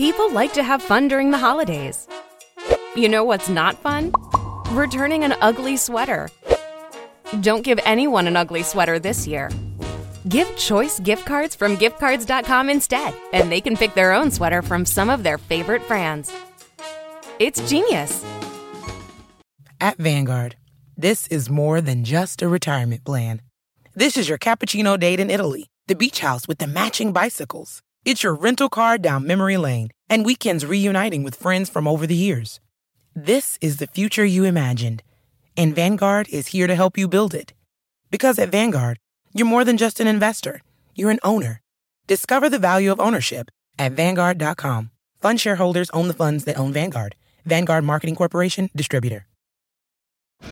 People like to have fun during the holidays. You know what's not fun? Returning an ugly sweater. Don't give anyone an ugly sweater this year. Give choice gift cards from giftcards.com instead, and they can pick their own sweater from some of their favorite brands. It's genius. At Vanguard, this is more than just a retirement plan. This is your cappuccino date in Italy, the beach house with the matching bicycles. It's your rental car down memory lane, and weekends reuniting with friends from over the years. This is the future you imagined, and Vanguard is here to help you build it. Because at Vanguard, you're more than just an investor, you're an owner. Discover the value of ownership at Vanguard.com. Fund shareholders own the funds that own Vanguard. Vanguard Marketing Corporation, distributor.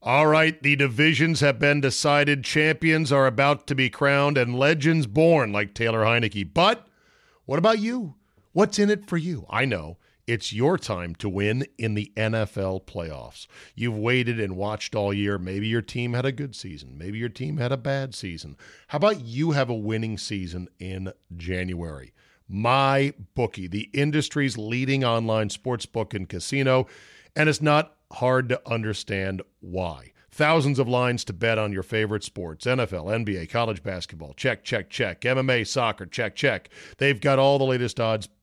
All right, the divisions have been decided. Champions are about to be crowned and legends born like Taylor Heinicke. But what about you? What's in it for you? I know. It's your time to win in the NFL playoffs. You've waited and watched all year. Maybe your team had a good season. Maybe your team had a bad season. How about you have a winning season in January? My bookie, the industry's leading online sports book and casino, and it's not hard to understand why. Thousands of lines to bet on your favorite sports NFL, NBA, college basketball. Check, check, check. MMA, soccer. Check, check. They've got all the latest odds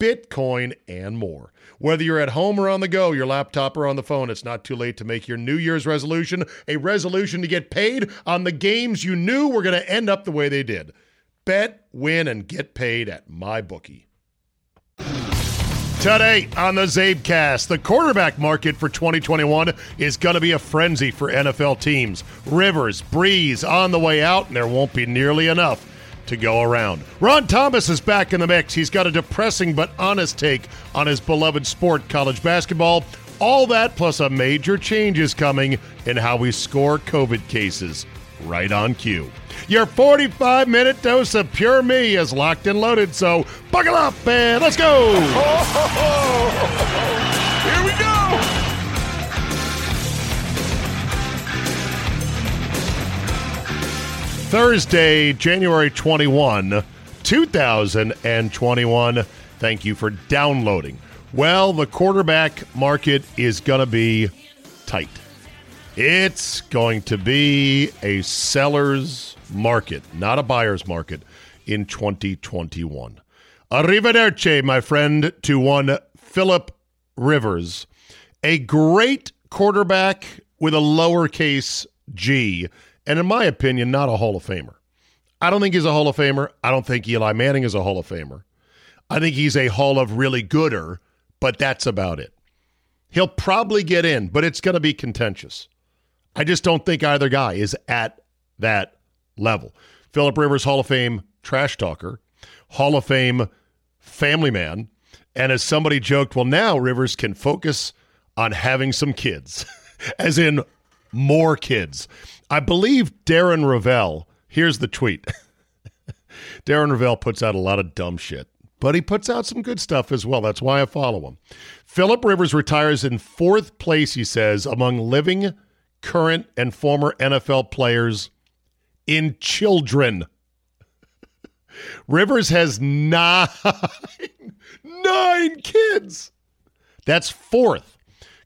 Bitcoin, and more. Whether you're at home or on the go, your laptop or on the phone, it's not too late to make your New Year's resolution a resolution to get paid on the games you knew were going to end up the way they did. Bet, win, and get paid at MyBookie. Today on the Czabecast, the quarterback market for 2021 is going to be a frenzy for NFL teams. Rivers, Brees on the way out, and there won't be nearly enough to go around. Ron Thomas is back in the mix. He's got a depressing but honest take on his beloved sport, college basketball. All that plus a major change is coming in how we score COVID cases. Right on cue. Your 45 minute dose of pure me is locked and loaded, so buckle up and let's go. Thursday, January 21, 2021. Thank you for downloading. Well, the quarterback market is going to be tight. It's going to be a seller's market, not a buyer's market in 2021. Arrivederci, my friend, to one Philip Rivers, a great quarterback with a lowercase g and in my opinion, not a Hall of Famer. I don't think he's a Hall of Famer. I don't think Eli Manning is a Hall of Famer. I think he's a Hall of really gooder, but that's about it. He'll probably get in, but it's going to be contentious. I just don't think either guy is at that level. Philip Rivers, Hall of Fame trash talker, Hall of Fame family man. And as somebody joked, well, now Rivers can focus on having some kids, as in more kids. I believe Darren Rovell. Here's the tweet. Darren Rovell puts out a lot of dumb shit, but he puts out some good stuff as well. That's why I follow him. Philip Rivers retires in fourth place, he says, among living, current, and former NFL players in children. Rivers has nine, nine kids. That's fourth.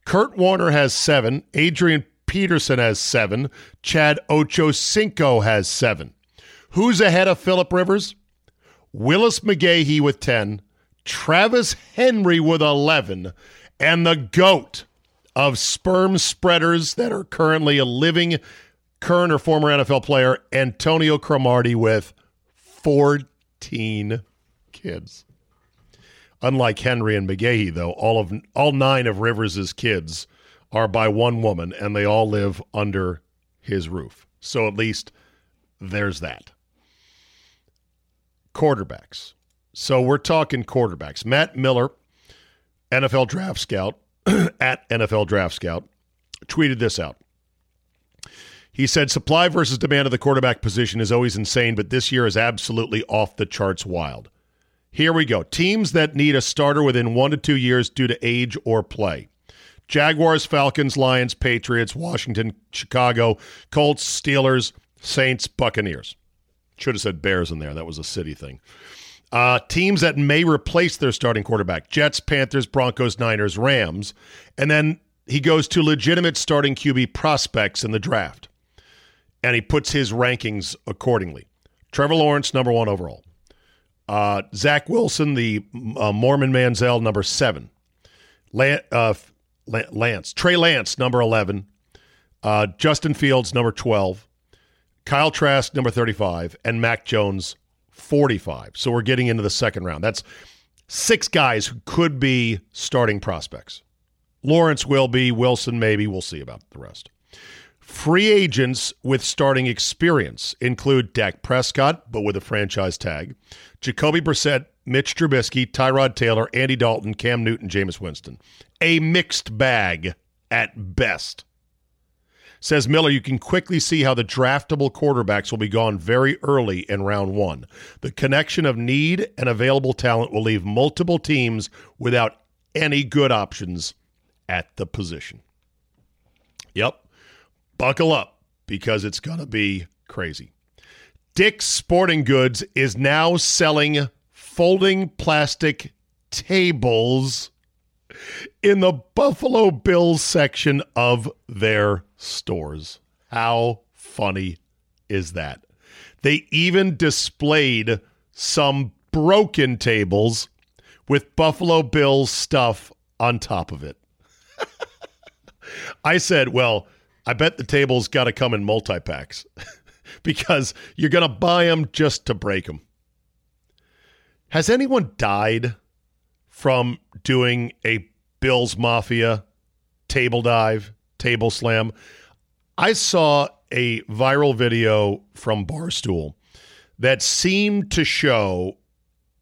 Kurt Warner has seven. Adrian Peterson has seven. Chad Ochocinco has seven. Who's ahead of Philip Rivers? Willis McGahee with 10, Travis Henry with 11, and the GOAT of sperm spreaders that are currently a living current or former NFL player, Antonio Cromartie with 14 kids. Unlike Henry and McGahee, though, all of all nine of Rivers's kids are by one woman and they all live under his roof. So at least there's that. Quarterbacks. So we're talking quarterbacks. Matt Miller, NFL Draft Scout, at NFL Draft Scout, tweeted this out. He said, Supply versus demand of the quarterback position is always insane, but this year is absolutely off the charts wild. Here we go. Teams that need a starter within one to two years due to age or play Jaguars, Falcons, Lions, Patriots, Washington, Chicago, Colts, Steelers, Saints, Buccaneers. Should have said Bears in there. That was a city thing. Uh, teams that may replace their starting quarterback Jets, Panthers, Broncos, Niners, Rams. And then he goes to legitimate starting QB prospects in the draft and he puts his rankings accordingly. Trevor Lawrence, number one overall. Uh, Zach Wilson, the uh, Mormon Manziel, number seven. Uh, Lance, Trey Lance, number 11. Uh, Justin Fields, number 12. Kyle Trask, number 35. And Mac Jones, 45. So we're getting into the second round. That's six guys who could be starting prospects. Lawrence will be, Wilson maybe. We'll see about the rest. Free agents with starting experience include Dak Prescott, but with a franchise tag, Jacoby Brissett, Mitch Trubisky, Tyrod Taylor, Andy Dalton, Cam Newton, Jameis Winston. A mixed bag at best. Says Miller, you can quickly see how the draftable quarterbacks will be gone very early in round one. The connection of need and available talent will leave multiple teams without any good options at the position. Yep. Buckle up because it's going to be crazy. Dick's Sporting Goods is now selling folding plastic tables in the Buffalo Bills section of their stores. How funny is that? They even displayed some broken tables with Buffalo Bills stuff on top of it. I said, well, I bet the table's got to come in multi packs because you're going to buy them just to break them. Has anyone died from doing a Bills Mafia table dive, table slam? I saw a viral video from Barstool that seemed to show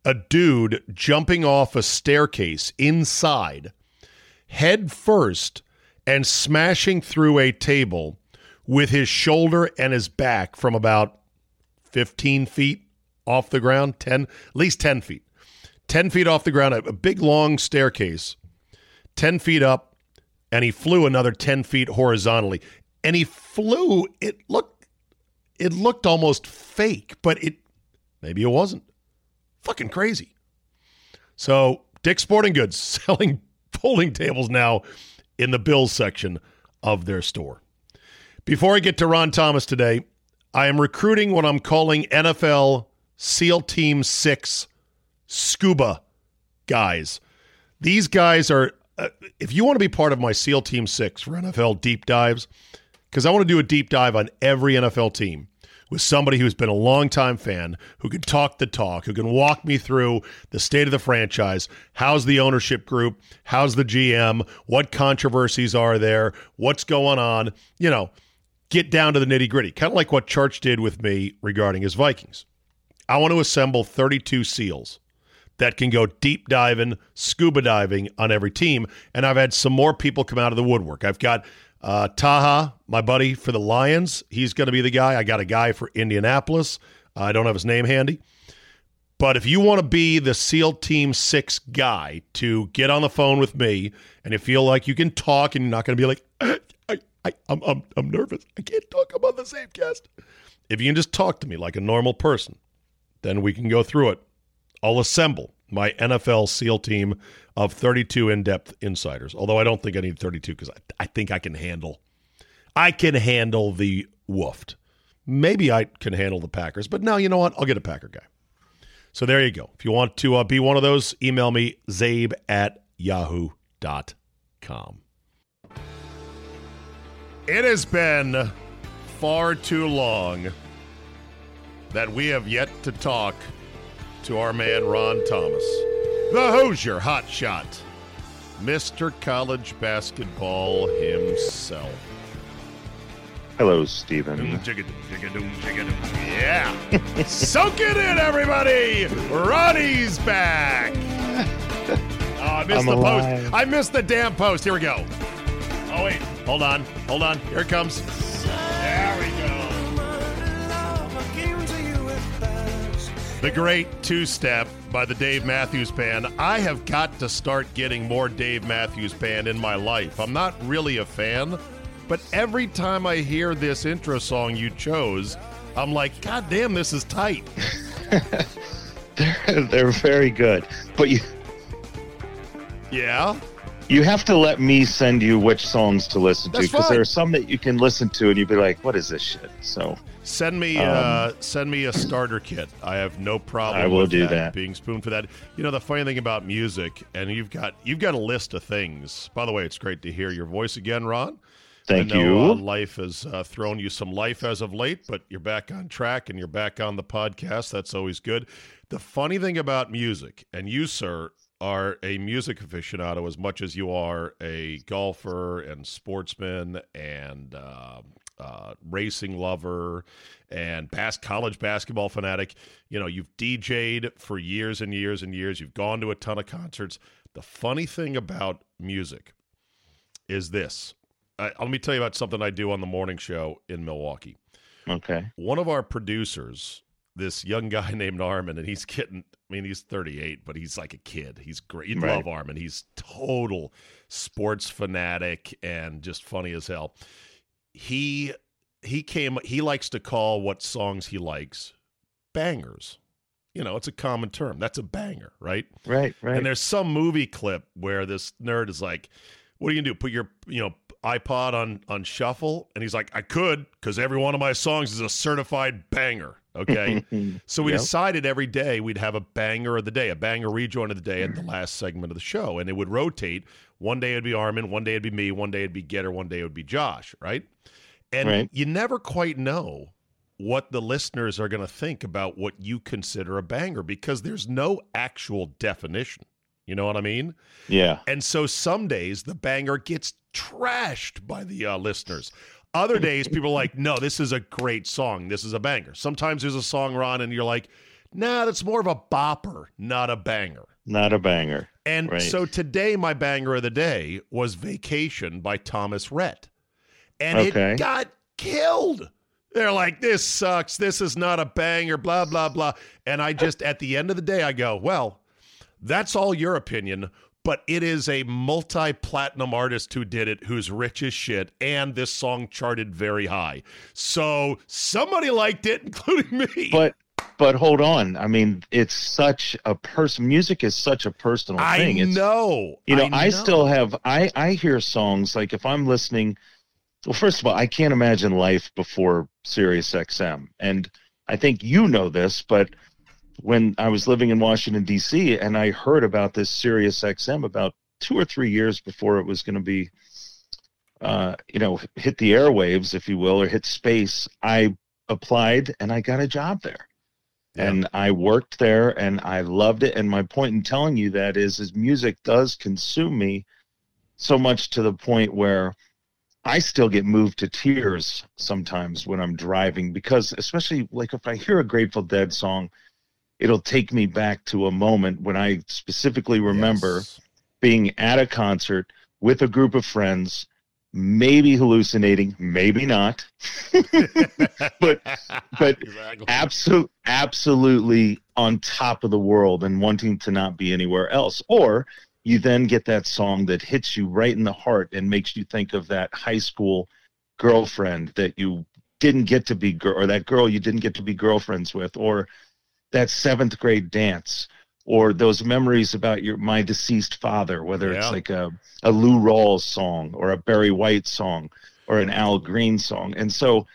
a dude jumping off a staircase inside, head first and smashing through a table with his shoulder and his back from about 15 feet off the ground, 10, at least 10 feet. 10 feet off the ground, a, big long staircase, 10 feet up, and he flew another 10 feet horizontally. And he flew, it looked it looked almost fake, but it maybe it wasn't. Fucking crazy. So Dick's Sporting Goods selling folding tables now in the Bills section of their store. Before I get to Ron Thomas today, I am recruiting what I'm calling NFL SEAL Team 6 scuba guys. These guys are, uh, if you want to be part of my SEAL Team 6 for NFL deep dives, because I want to do a deep dive on every NFL team, with somebody who's been a longtime fan, who can talk the talk, who can walk me through the state of the franchise. How's the ownership group? How's the GM? What controversies are there? What's going on? You know, get down to the nitty gritty, kind of like what Church did with me regarding his Vikings. I want to assemble 32 SEALs that can go deep diving, scuba diving on every team. And I've had some more people come out of the woodwork. I've got uh, Taha, my buddy for the Lions, he's going to be the guy. I got a guy for Indianapolis. I don't have his name handy. But if you want to be the SEAL Team 6 guy to get on the phone with me and you feel like you can talk and you're not going to be like, I, I, I'm, I'm, I'm nervous. I can't talk. I'm on the Czabecast. If you can just talk to me like a normal person, then we can go through it. I'll assemble my NFL SEAL team of 32 in-depth insiders. Although I don't think I need 32 because I, I think I can handle I can handle the woofed. Maybe I can handle the Packers, but no, you know what? I'll get a Packer guy. So there you go. If you want to uh, be one of those, email me, czabe at yahoo.com. It has been far too long that we have yet to talk to our man Ron Thomas, the Hoosier hotshot, Mr. College Basketball himself. Hello, Stephen. Yeah. Soak it in, everybody. Ronnie's back. Oh, I missed I'm the alive. post. I missed the damn post. Here we go. Oh wait, hold on, hold on. Here it comes. There we go. The great two step by the Dave Matthews Band. I have got to start getting more Dave Matthews Band in my life. I'm not really a fan, but every time I hear this intro song you chose, I'm like, God damn, this is tight. They're, they're very good. But you Yeah? you have to let me send you which songs to listen to because there are some that you can listen to and you'd be like, "What is this shit?" So Send me Um, uh, send me a starter kit. I have no problem. I will with do that. Being spoon for that. You know the funny thing about music, and you've got you've got a list of things. By the way, it's great to hear your voice again, Ron. thank I know, you. Uh, life has uh, thrown you some life as of late, but you're back on track and you're back on the podcast. That's always good. The funny thing about music, and you, sir, are a music aficionado as much as you are a golfer and sportsman and uh, uh, racing lover and past college basketball fanatic. You know, you've DJ'd for years and years and years. You've gone to a ton of concerts. The funny thing about music is this. I, let me tell you about something I do on the morning show in Milwaukee. okay. One of our producers, this young guy named Armin, and he's getting, I mean, he's 38, but he's like a kid. He's great. You Right. love Armin. He's total sports fanatic and just funny as hell. He he came he likes to call what songs he likes bangers. You know, it's a common term. That's a banger, right? Right, right. And there's some movie clip where this nerd is like, "What are you gonna do? Put your you know iPod on on shuffle?" And he's like, "I could, because every one of my songs is a certified banger." Okay, so we Yep. decided every day we'd have a banger of the day, a banger rejoin of the day at the last segment of the show, and it would rotate. One day it'd be Armin, one day it'd be me, one day it'd be Getter, one day it would be Josh, right? And Right. you never quite know what the listeners are going to think about what you consider a banger because there's no actual definition. You know what I mean? yeah. And so some days the banger gets trashed by the uh, listeners. Other days people are like, no, this is a great song. This is a banger. Sometimes there's a song, Ron, and you're like, nah, that's more of a bopper, not a banger. Not a banger. And Right. so today, my banger of the day was Vacation by Thomas Rhett. And Okay. it got killed. They're like, this sucks. This is not a banger, blah, blah, blah. And I just, at the end of the day, I go, well, that's all your opinion, but it is a multi platinum artist who did it who's rich as shit. And this song charted very high. So somebody liked it, including me. But but hold on. I mean, it's such a person. Music is such a personal I thing. It's know. you know, I, still have I I hear songs like if I'm listening. Well, first of all, I can't imagine life before Sirius XM, and I think you know this, but when I was living in Washington D.C. and I heard about this Sirius XM about two or three years before it was going to be, uh, you know, hit the airwaves, if you will, or hit space, I applied and I got a job there. Yeah. And I worked there and I loved it. And my point in telling you that is, is music does consume me so much to the point where I still get moved to tears sometimes when I'm driving because, especially like if I hear a Grateful Dead song, it'll take me back to a moment when I specifically remember Yes. being at a concert with a group of friends, maybe hallucinating, maybe not, but but Exactly. absolute absolutely on top of the world and wanting to not be anywhere else. Or you then get that song that hits you right in the heart and makes you think of that high school girlfriend that you didn't get to be girl or that girl you didn't get to be girlfriends with or that seventh grade dance or those memories about your my deceased father whether Yeah. it's like a, a lou rawls song or a barry white song or an al green song and so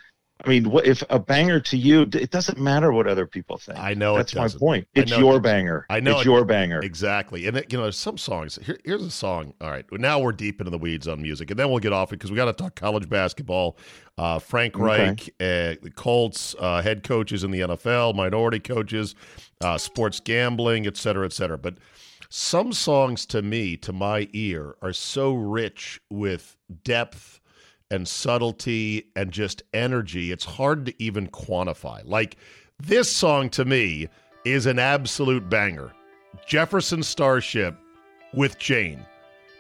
I mean, what if a banger to you? It doesn't matter what other people think. I know it That's my point. It's your banger. I know it's it- your banger. Exactly. And, it, you know, there's some songs. Here, here's a song. All right. Now we're deep into the weeds on music. And then we'll get off it because we got to talk college basketball. Uh, Frank Reich, uh, the Colts, uh, head coaches in the NFL, minority coaches, uh, sports gambling, et cetera, et cetera. But some songs to me, to my ear, are so rich with depth and subtlety and just energy. It's hard to even quantify. Like this song to me is an absolute banger. Jefferson Starship with Jane.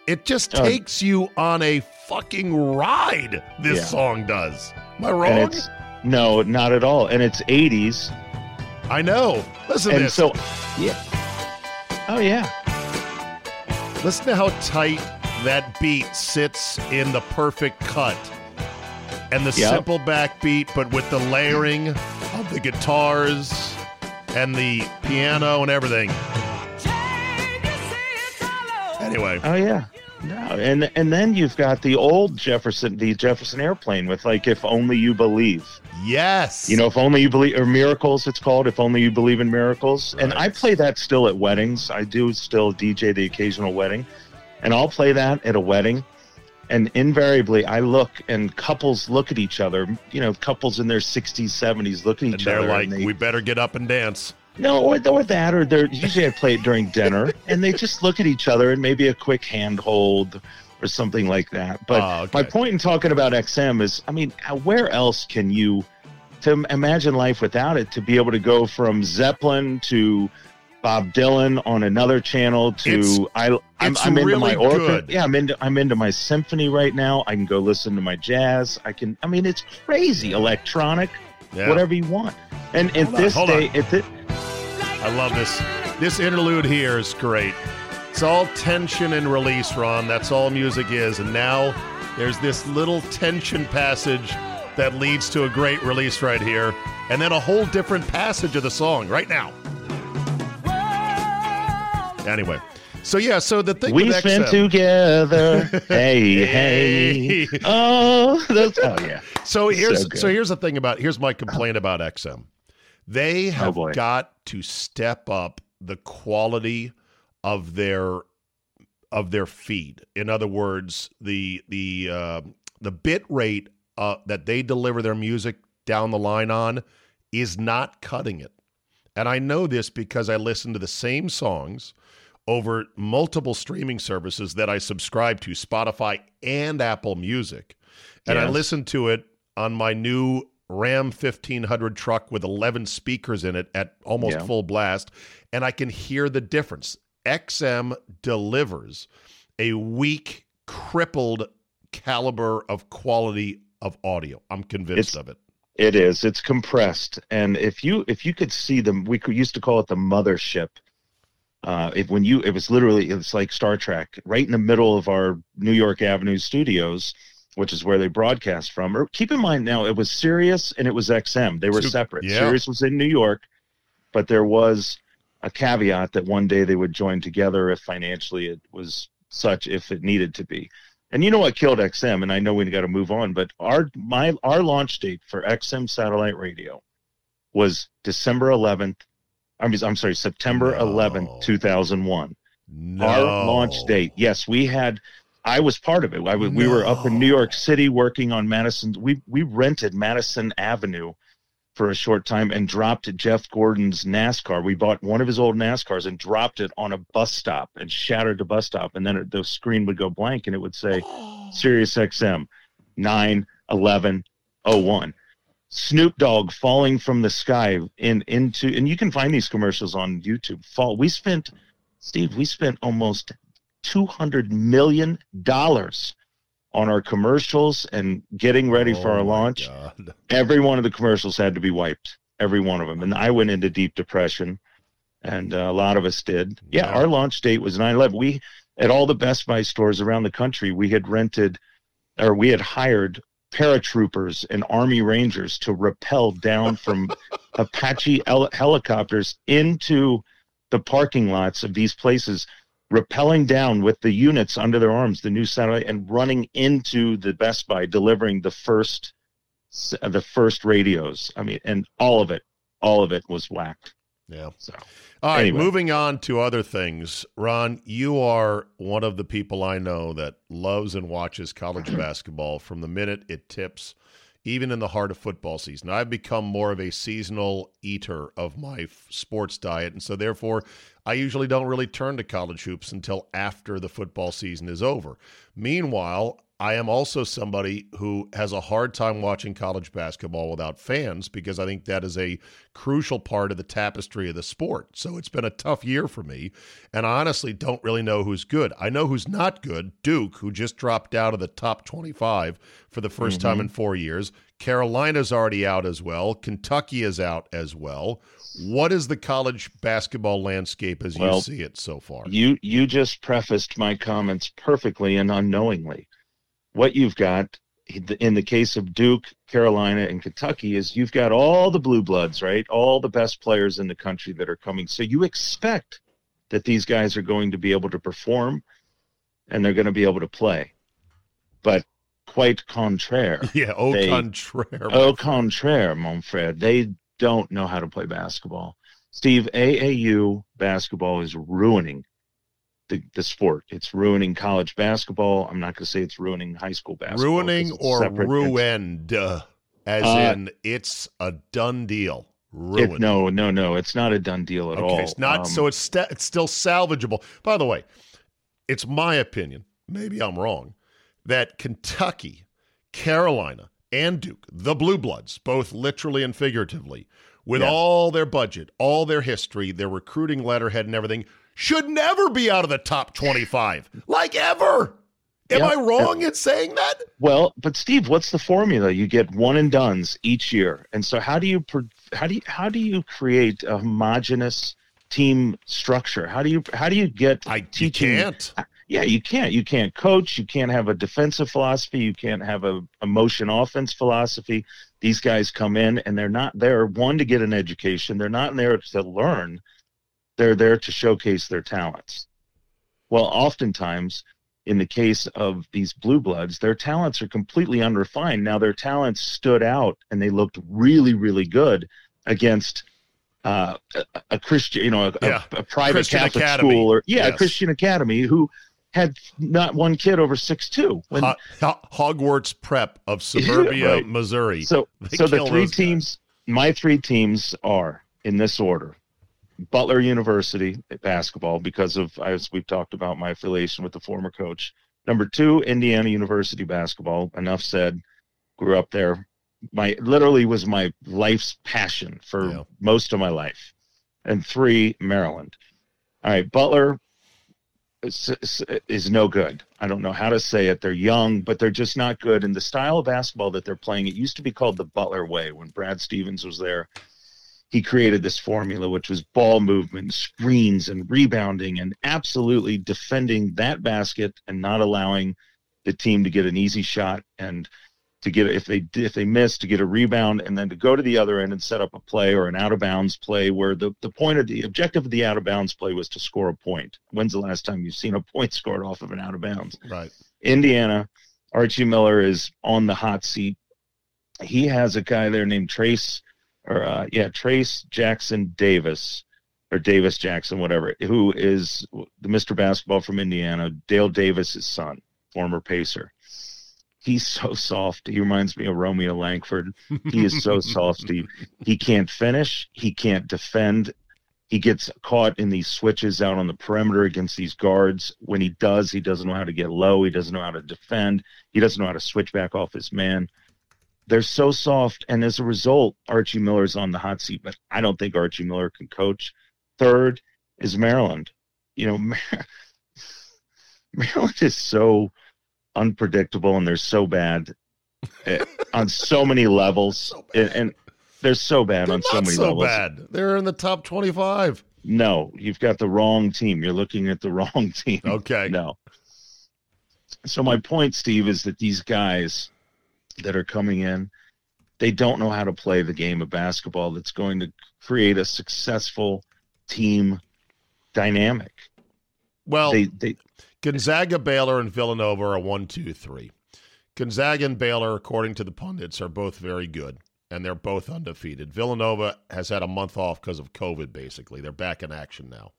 It just Oh. takes you on a fucking ride. This Yeah. song does. Am I wrong? it's no, not at all. And it's 80s. I know. Listen to this. so, yeah. Oh, yeah. Listen to how tight that beat sits in the perfect cut. And the Yep. simple backbeat, but with the layering of the guitars and the piano and everything. Anyway, Oh, yeah. No, and and then you've got the old Jefferson, the Jefferson airplane with like "If Only You Believe." yes. You know, if only you believe, or miracles, it's called. If only you believe in miracles. And I play that still at weddings. I do still DJ the occasional wedding, and I'll play that at a wedding. And invariably, I look and couples look at each other. You know, couples in their 60s, 70s look at each they're other. like, and they, we better get up and dance. no, or, or that, or they're usually I play it during dinner, and they just look at each other and maybe a quick handhold or something like that. But Ah, okay. my point in talking about XM is, I mean, uh, where else can you to imagine life without it? To be able to go from Zeppelin to Bob Dylan on another channel to It's- I, I'm, it's I'm into my orchestra. Yeah, I'm into I'm into my symphony right now. I can go listen to my jazz. I can. I mean, it's crazy electronic, Yeah. whatever you want. And at Hold on, this day, at thi- I love this. This interlude here is great. It's all tension and release, Ron. That's all music is. And now there's this little tension passage that leads to a great release right here. And then a whole different passage of the song right now. Anyway. So yeah, so the thing we with spent XM, together. hey, hey. Oh, that's, oh yeah. So here's good. so, here's the thing about here's my complaint about XM. They have boy. got to step up the quality of their of their feed. In other words, the the uh, the bit rate uh, that they deliver their music down the line on is not cutting it. And I know this because I listen to the same songs over multiple streaming services that I subscribe to, Spotify and Apple Music. And I listen to it on my new Ram 1500 truck with 11 speakers in it at almost Yeah. full blast. And I can hear the difference. XM delivers a weak, crippled caliber of quality of audio. I'm convinced It's- of it. It is. It's compressed, and if you if you could see them, we used to call it the mothership. Uh, if when you it was literally it's like Star Trek, right in the middle of our New York Avenue studios, which is where they broadcast from. Or keep in mind now, it was Sirius and it was XM. They were separate. yeah. Sirius was in New York, but there was a caveat that one day they would join together if financially it was such if it needed to be. And you know what killed XM? And I know we got to move on, but our my our launch date for XM satellite radio was December 11th. I mean, I'm sorry, September No. 11th, 2001. No. Our launch date. Yes, we had. I was part of it. I We were up in New York City working on Madison. We we rented Madison Avenue for a short time and dropped Jeff Gordon's NASCAR. We bought one of his old NASCARs and dropped it on a bus stop and shattered the bus stop. And then it, the screen would go blank and it would say Sirius XM 91101. Snoop Dogg falling from the sky in into and you can find these commercials on YouTube. Fall. We spent Steve, we spent almost 200 million dollars on our commercials and getting ready for Oh our launch God. every one of the commercials had to be wiped every one of them and i went into deep depression and uh, a lot of us did yeah, Yeah. our launch date was 9-11 we at all the best buy stores around the country we had rented or we had hired paratroopers and army rangers to rappel down from apache hel- helicopters into the parking lots of these places rappelling down with the units under their arms the new satellite and running into the best buy delivering the first the first radios. I mean, and all of it, all of it was whacked. Yeah. So All right, Anyway. moving on to other things. Ron, you are one of the people I know that loves and watches college basketball from the minute it tips, even in the heart of football season. I've become more of a seasonal eater of my f- sports diet, and so therefore I usually don't really turn to college hoops until after the football season is over. Meanwhile, I am also somebody who has a hard time watching college basketball without fans because I think that is a crucial part of the tapestry of the sport. So it's been a tough year for me. And I honestly don't really know who's good. I know who's not good Duke, who just dropped out of the top 25 for the 1st mm-hmm. time in four years. Carolina's already out as well. Kentucky is out as well. What is the college basketball landscape as well, you see it so far? You you just prefaced my comments perfectly and unknowingly what you've got in the case of Duke, Carolina, and Kentucky is you've got all the blue bloods, right? All the best players in the country that are coming. So you expect that these guys are going to be able to perform and they're going to be able to play. But quite contraire. Yeah, au they, contraire. Au contraire, mon frere. They don't know how to play basketball. Steve, AAU basketball is ruining the, the sport. It's ruining college basketball. I'm not going to say it's ruining high school basketball. Ruining or ruined, uh, as uh, in it's a done deal. It, no, no, no. It's not a done deal at okay, all. It's not. Um, so it's st- it's still salvageable. By the way, it's my opinion. Maybe I'm wrong. That Kentucky, Carolina, and Duke, the Blue Bloods, both literally and figuratively, with yes. all their budget, all their history, their recruiting letterhead, and everything, should never be out of the top 25, like ever. Am yep. I wrong in saying that? Well, but Steve, what's the formula? You get one and dones each year, and so how do you how do you how do you create a homogenous team structure? How do you how do you get I teaching, you can't. Yeah, you can't. You can't coach. You can't have a defensive philosophy. You can't have a, a motion offense philosophy. These guys come in and they're not there one to get an education. They're not there to learn they're there to showcase their talents. Well, oftentimes, in the case of these blue bloods, their talents are completely unrefined. Now, their talents stood out and they looked really, really good against uh, a, a, Christian, you know, a, yeah. a, a private Christian Catholic Academy. school, or yeah, yes. a Christian academy who had not one kid over six two. When, Ho- Hogwarts Prep of suburbia, right. Missouri. So, so the three teams, guys. my three teams are in this order: Butler University basketball because of as we've talked about my affiliation with the former coach. Number two, Indiana University basketball. Enough said. Grew up there. My literally was my life's passion for yeah. most of my life. And three, Maryland. All right, Butler is, is no good. I don't know how to say it. They're young, but they're just not good. And the style of basketball that they're playing, it used to be called the Butler Way when Brad Stevens was there he created this formula, which was ball movement, screens, and rebounding, and absolutely defending that basket and not allowing the team to get an easy shot and to get if they if they miss to get a rebound and then to go to the other end and set up a play or an out of bounds play where the, the point of the objective of the out of bounds play was to score a point. When's the last time you've seen a point scored off of an out of bounds? Right. Indiana, Archie Miller is on the hot seat. He has a guy there named Trayce or uh, yeah, Trayce Jackson Davis or Davis Jackson, whatever, who is the Mr. Basketball from Indiana, Dale Davis's son, former Pacer. He's so soft. He reminds me of Romeo Langford. He is so soft. He can't finish. He can't defend. He gets caught in these switches out on the perimeter against these guards. When he does, he doesn't know how to get low. He doesn't know how to defend. He doesn't know how to switch back off his man they're so soft, and as a result, Archie Miller's on the hot seat. But I don't think Archie Miller can coach. Third is Maryland. You know, Maryland is so unpredictable, and they're so bad eh, on so many levels, so and, and, they're so bad they're on so many so levels. Bad. They're in the top twenty-five. No, you've got the wrong team. You're looking at the wrong team. Okay. No. So my point, Steve, is that these guys that are coming in, they don't know how to play the game of basketball that's going to create a successful team dynamic. Well, they, they, Gonzaga, Baylor, and Villanova are one, two, three. Gonzaga and Baylor, according to the pundits, are both very good, and they're both undefeated. Villanova has had a month off because of COVID, basically. They're back in action now.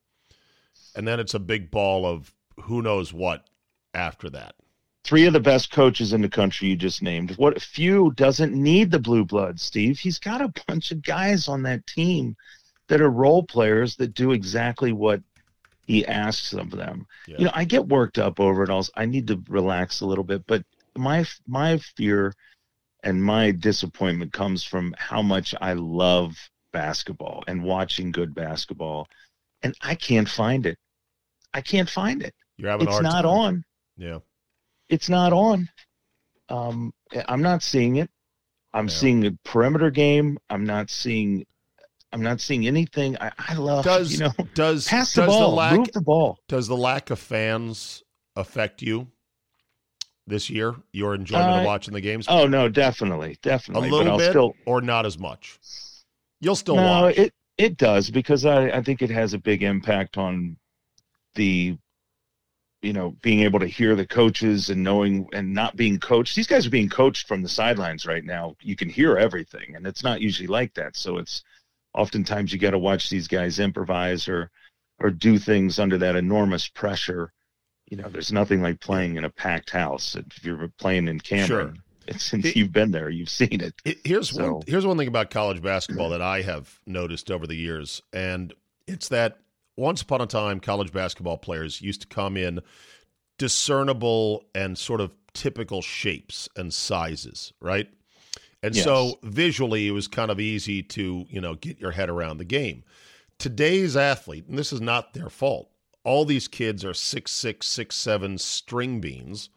And then it's a big ball of who knows what after that three of the best coaches in the country you just named. What few doesn't need the blue blood, Steve? He's got a bunch of guys on that team that are role players that do exactly what he asks of them. Yeah. You know, I get worked up over it all. I need to relax a little bit, but my my fear and my disappointment comes from how much I love basketball and watching good basketball, and I can't find it. I can't find it. You're having It's not time. on. Yeah. It's not on. Um, I'm not seeing it. I'm Yeah. seeing a perimeter game. I'm not seeing. I'm not seeing anything. I, I love Does you know does pass the does ball, the lack move the ball. does the lack of fans affect you this year? Your enjoyment Uh, of watching the games? Oh no, definitely, definitely. a little but I'll bit still or not as much? You'll still no, watch. it it does because I I think it has a big impact on the you know being able to hear the coaches and knowing and not being coached. These guys are being coached from the sidelines right now. You can hear everything, and it's not usually like that. So it's oftentimes you got to watch these guys improvise or or do things under that enormous pressure. You know, there's nothing like playing in a packed house. If you're playing in Cameron, Sure. it's, since you've been there, you've seen it. It- here's one. Here's one thing about college basketball that I have noticed over the years, and it's that once upon a time, college basketball players used to come in discernible and sort of typical shapes and sizes, right? And Yes. so visually, it was kind of easy to you know get your head around the game. Today's athlete, and this is not their fault. All these kids are six six, six seven string beans,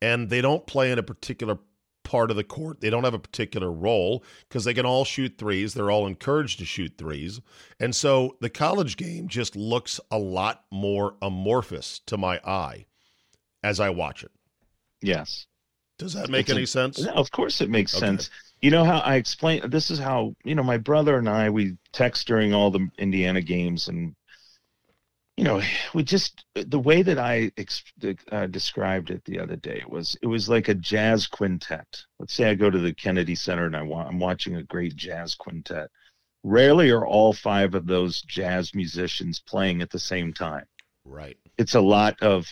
and they don't play in a particular part of the court. They don't have a particular role because they can all shoot threes. They're all encouraged to shoot threes. And so the college game just looks a lot more amorphous to my eye as I watch it. Yes. Does that make It's a- any sense? Of course it makes Okay. sense. You know how I explain this is how, you know, my brother and I we text during all the Indiana games and you know, we just the way that I ex, uh, described it the other day was it was like a jazz quintet. Let's say I go to the Kennedy Center and I wa- I'm watching a great jazz quintet. Rarely are all five of those jazz musicians playing at the same time Right. it's a lot of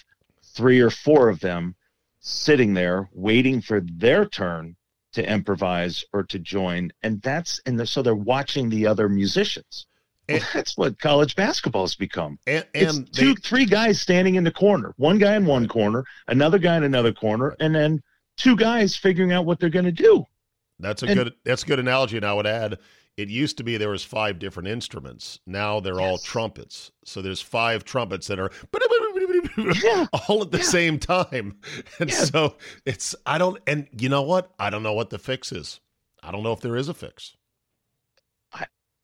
three or four of them sitting there waiting for their turn to improvise or to join and that's and so they're watching the other musicians And- that's what college basketball has become And, it's and two they, three guys standing in the corner one guy in one corner another guy in another corner and then two guys figuring out what they're going to do that's a and- good that's a good analogy. And I would add, it used to be there was five different instruments. Now they're all trumpets. So there's five trumpets that are Yeah. all at the Yeah. same time. And Yeah. so it's I don't and you know what? I don't know what the fix is. I don't know if there is a fix.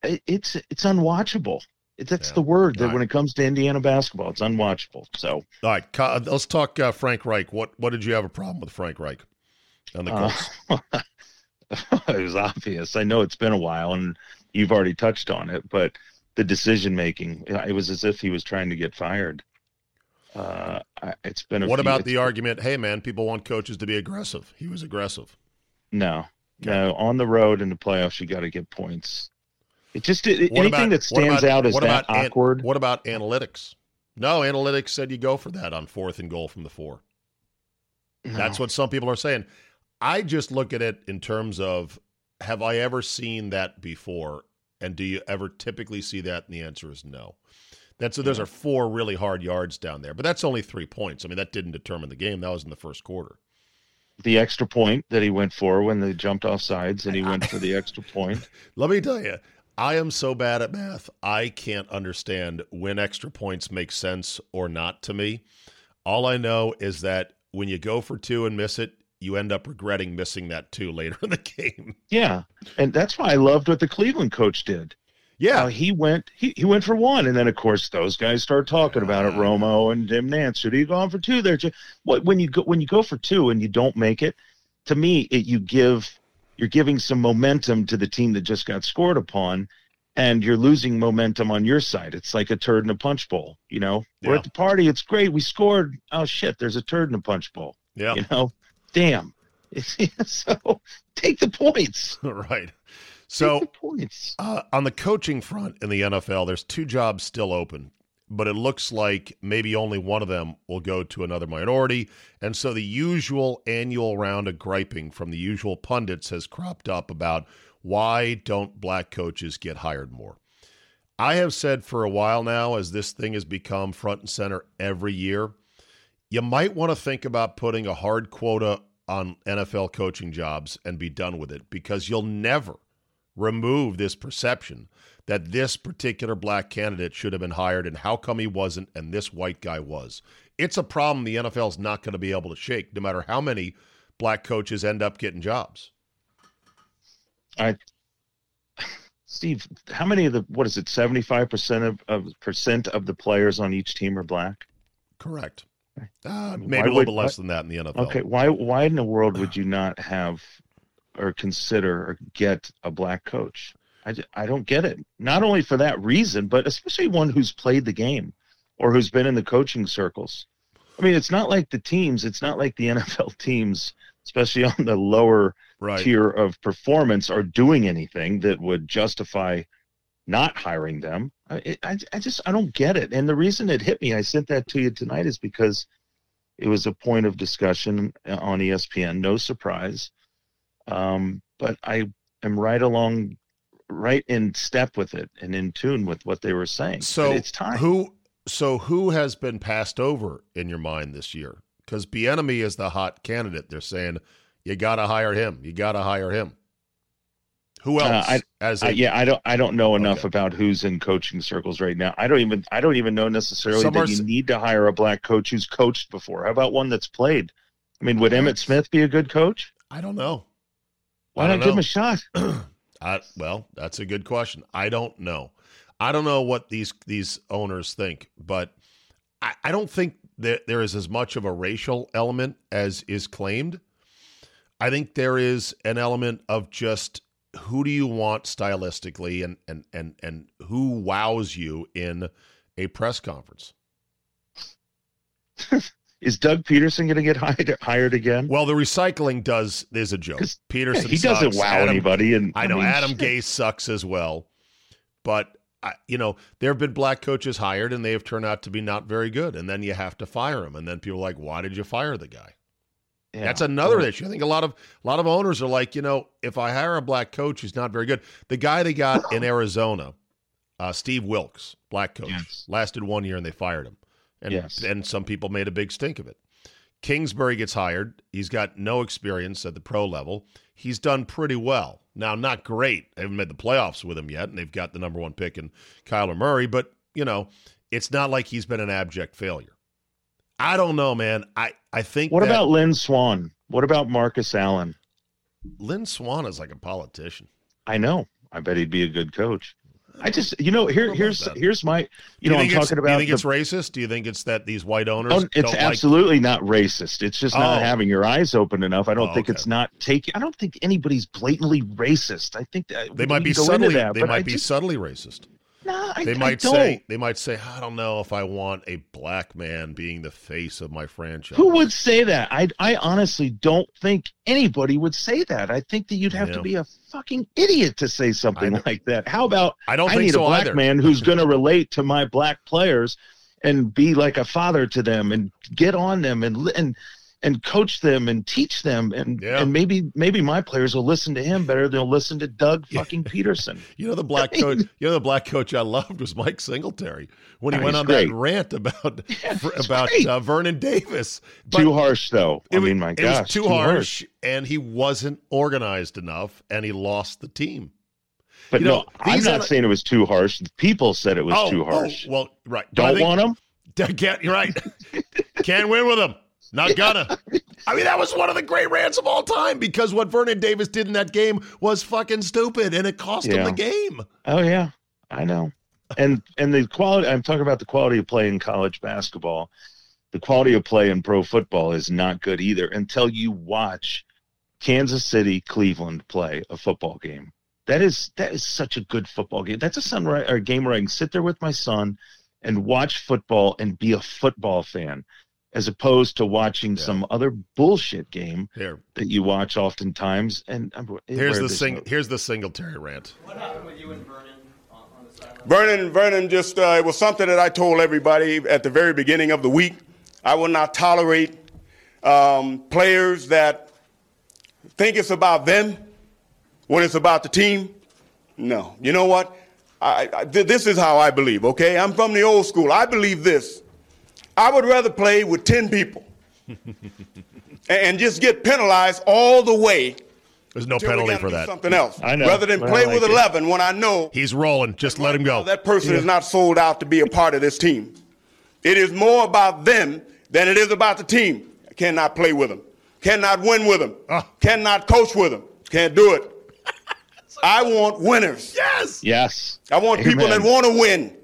It- it's it's unwatchable that's Yeah. the word that Right. when it comes to indiana basketball it's unwatchable so All right, let's talk uh, Frank Reich. What what did you have a problem with Frank Reich on the Colts? Uh, it was obvious. I know it's been a while, and you've already touched on it, but the decision making, it was as if he was trying to get fired. Uh, it's been a what few- about the argument? Hey, man, people want coaches to be aggressive. He was aggressive. No, no. On the road in the playoffs, you got to get points. It just it, anything about- that stands about- out as what that an- awkward. what about analytics? No, analytics said you go for that on fourth and goal from the four. No. That's what some people are saying. I just look at it in terms of have I ever seen that before? And do you ever typically see that? And the answer is no. That's so those are four really hard yards down there, but that's only three points. I mean, that didn't determine the game. That was in the first quarter. the extra point that he went for when they jumped off sides, and he went for the extra point. Let me tell you, I am so bad at math. I can't understand when extra points make sense or not to me. All I know is that when you go for two and miss it, you end up regretting missing that two later in the game. Yeah, and that's why I loved what the Cleveland coach did. Yeah, Uh, he went he, he went for one, and then of course those guys start talking about it. Romo and Jim Nantz should he gone for two there? What when you go when you go for two and you don't make it, to me it, you give you're giving some momentum to the team that just got scored upon, and you're losing momentum on your side. It's like a turd in a punch bowl. You know, we're at the party. It's great. We scored. Oh shit! There's a turd in a punch bowl. yeah, You know, damn. so take the points. right. So points. Uh, on the coaching front in the NFL, there's two jobs still open, but it looks like maybe only one of them will go to another minority. And so the usual annual round of griping from the usual pundits has cropped up about why don't black coaches get hired more? I have said for a while now, as this thing has become front and center every year, you might want to think about putting a hard quota on NFL coaching jobs and be done with it because you'll never remove this perception that this particular black candidate should have been hired and how come he wasn't and this white guy was. It's a problem the NFL is not going to be able to shake no matter how many black coaches end up getting jobs. I Steve, how many of the what is it, seventy five percent of, of percent of the players on each team are black? Correct. Uh, maybe a little would, bit less than that in the NFL. Okay, why why in the world would you not have or consider or get a black coach? I, I don't get it. Not only for that reason, but especially one who's played the game or who's been in the coaching circles. I mean, it's not like the teams, it's not like the NFL teams, especially on the lower right. tier of performance, are doing anything that would justify not hiring them. I, I, I just, I don't get it. And the reason it hit me, I sent that to you tonight, is because it was a point of discussion on ESPN. No surprise. Um, but I am right along right in step with it and in tune with what they were saying. So it's time. Who so who has been passed over in your mind this year? Because Bieniemy is the hot candidate. They're saying you got to hire him. You got to hire him. Who uh, else? Uh, I, as a, I, yeah, I don't. I don't know enough okay. about who's in coaching circles right now. I don't even. I don't even know necessarily Some that you need to hire a black coach who's coached before. How about one that's played? I mean, would Emmitt Smith be a good coach? I don't know. Why not give him a shot? I, well, that's a good question. I don't know. I don't know what these these owners think, but I, I don't think that there is as much of a racial element as is claimed. I think there is an element of just who do you want stylistically and and and and who wows you in a press conference. Is Doug Pederson going to get hired, hired again? Well, the recycling does is a joke. Pederson, he sucks. doesn't wow Adam, anybody, and I know I mean, Adam Gase sucks as well. But I, you know, there have been black coaches hired, and they have turned out to be not very good, and then you have to fire them, and then people are like, "Why did you fire the guy?" Yeah. That's another issue. I think a lot of a lot of owners are like, you know, if I hire a black coach who's not very good, the guy they got in Arizona, uh, Steve Wilks, black coach, yes. lasted one year and they fired him and yes. and some people made a big stink of it. Kingsbury gets hired. He's got no experience at the pro level. He's done pretty well. Now, not great. They haven't made the playoffs with him yet, and they've got the number one pick in Kyler Murray, but, you know, it's not like he's been an abject failure. I don't know, man. I, I think. What that, about Lynn Swann? What about Marcus Allen? Lynn Swann is like a politician. I know. I bet he'd be a good coach. I just, you know, here, here's, here's my, you, you know, I'm talking about. Do you think the, it's racist? Do you think it's that these white owners? Oh, it's absolutely like... not racist. It's just not oh. having your eyes open enough. I don't oh, think okay. it's not taking. I don't think anybody's blatantly racist. I think that they might be subtly. That, they might be just, subtly racist. No, I, they might I say they might say I don't know if I want a black man being the face of my franchise. Who would say that? I I honestly don't think anybody would say that. I think that you'd have yeah. to be a fucking idiot to say something like that. How about I don't I need so a black either. man who's going to relate to my black players and be like a father to them and get on them and and and coach them and teach them and yeah. and maybe maybe my players will listen to him better than they'll listen to Doug fucking Pederson. You know the black coach. You know the black coach I loved was Mike Singletary when he oh, went on great. that rant about yeah, about uh, Vernon Davis. But too harsh though. I mean, my gosh, it was too, too harsh, harsh, and he wasn't organized enough, and he lost the team. But you no, know, I'm not saying it was too harsh. People said it was oh, too harsh. Oh, well, right. Don't think, want him. Can't, you're right. Can't win with him. Not gonna. I mean, that was one of the great rants of all time because what Vernon Davis did in that game was fucking stupid, and it cost yeah. him the game. Oh yeah, I know. And and the quality. I'm talking about the quality of play in college basketball. The quality of play in pro football is not good either until you watch Kansas City, Cleveland play a football game. That is that is such a good football game. That's a sunrise or a game where I can sit there with my son and watch football and be a football fan as opposed to watching yeah. some other bullshit game Here. that you watch oftentimes. And here's the sing- no- here's the Singletary rant. What happened with you and Vernon? On, on the sideline? Vernon, Vernon, just uh, it was something that I told everybody at the very beginning of the week. I will not tolerate um, players that think it's about them when it's about the team. No, you know what? I, I, th- this is how I believe. Okay, I'm from the old school. I believe this I would rather play with 10 people and just get penalized all the way. There's no penalty for that. Something else. I know, Rather than but play like with it. 11 when I know He's rolling. Just let him go. that person is not sold out to be a part of this team. It is more about them than it is about the team. I cannot play with them. Cannot win with them. Ah. Cannot coach with them. Can't do it. I want winners. Yes. Yes. I want people that want to win.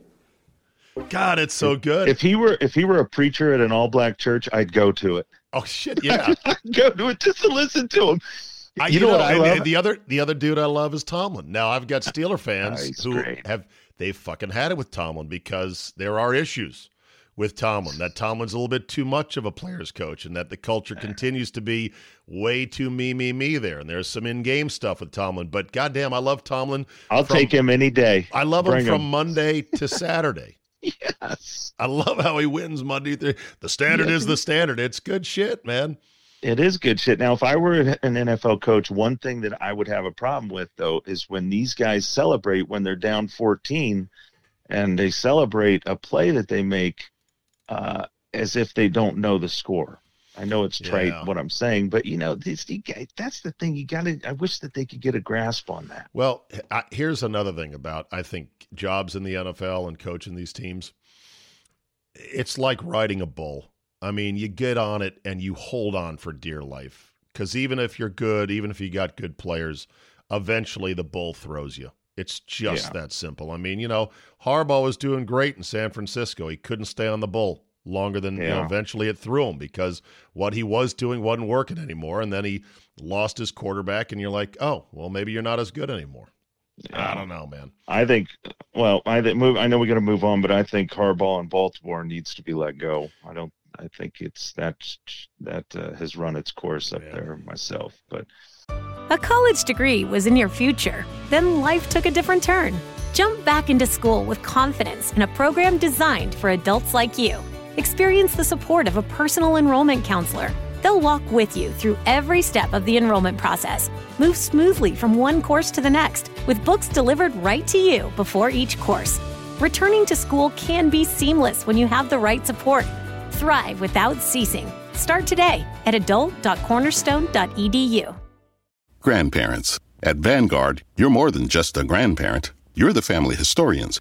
God, it's so good. If he were if he were a preacher at an all black church, I'd go to it. oh shit, yeah. I'd go to it just to listen to him. I, you, know, what I love? the other the other dude I love is Tomlin. Now I've got Steeler fans he's who great. have they've fucking had it with Tomlin because there are issues with Tomlin. That Tomlin's a little bit too much of a player's coach, and that the culture continues to be way too me me me there. And there's some in game stuff with Tomlin, but goddamn, I love Tomlin. I'll from- take him any day. I love Bring him from Monday to Saturday. Yes. I love how he wins Monday through. The standard is the standard. It's good shit, man. It is good shit. Now, if I were an NFL coach, one thing that I would have a problem with, though, is when these guys celebrate when they're down 14 and they celebrate a play that they make uh, as if they don't know the score. I know it's trite Yeah. what I'm saying, but you know, guys, that's the thing. You got to, I wish that they could get a grasp on that. Well, I, here's another thing about I think jobs in the NFL and coaching these teams. It's like riding a bull. I mean, you get on it and you hold on for dear life because even if you're good, even if you got good players, eventually the bull throws you. It's just Yeah. that simple. I mean, you know, Harbaugh was doing great in San Francisco. He couldn't stay on the bull longer than you know. Eventually, it threw him because what he was doing wasn't working anymore, and then he lost his quarterback. And you're like, oh, well, maybe you're not as good anymore. I don't know, man. I think, well, I think move. I know we got to move on, but I think Harbaugh in Baltimore needs to be let go. I don't. I think it's that that uh, has run its course up Yeah. there myself. But A college degree was in your future. Then life took a different turn. Jump back into school with confidence in a program designed for adults like you. Experience the support of a personal enrollment counselor. They'll walk with you through every step of the enrollment process. Move smoothly from one course to the next with books delivered right to you before each course. Returning to school can be seamless when you have the right support. Thrive without ceasing. Start today at adult.cornerstone.edu. Grandparents. At Vanguard, you're more than just a grandparent. You're the family historians.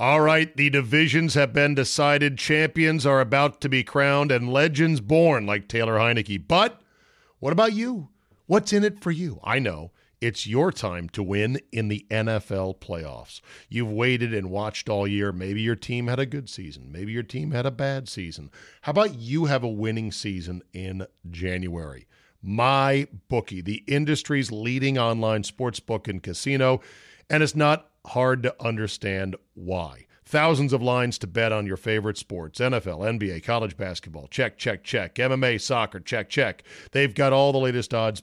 All right, the divisions have been decided. Champions are about to be crowned and legends born, like Taylor Heinicke. But what about you? What's in it for you? I know it's your time to win in the NFL playoffs. You've waited and watched all year. Maybe your team had a good season. Maybe your team had a bad season. How about you have a winning season in January? My bookie, the industry's leading online sports book and casino, and it's not hard to understand why. Thousands of lines to bet on your favorite sports NFL, NBA, college basketball. Check, check, check. MMA, soccer. Check, check. They've got all the latest odds,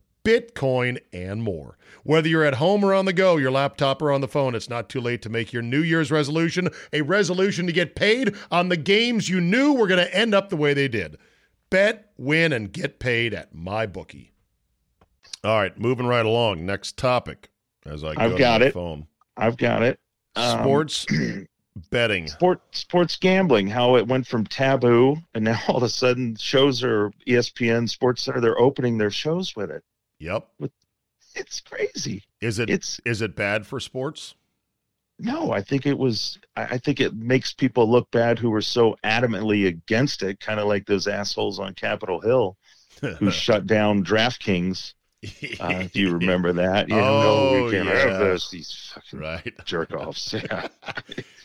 Bitcoin, and more. Whether you're at home or on the go, your laptop or on the phone, it's not too late to make your New Year's resolution a resolution to get paid on the games you knew were going to end up the way they did. Bet, win, and get paid at MyBookie. All right, moving right along. Next topic. As I go I've got it. phone, I've got it. Um, sports betting. sport sports gambling how it went from taboo and now all of a sudden shows are espn sports center they're opening their shows with it Yep. it's crazy Is it It's- is it bad for sports? no i think it was i I think it makes people look bad who were so adamantly against it kind of like those assholes on capitol hill who shut down draftkings Uh, do you remember that? You Oh, know, we can't yeah. have this. These fucking Right. jerk offs. Yeah.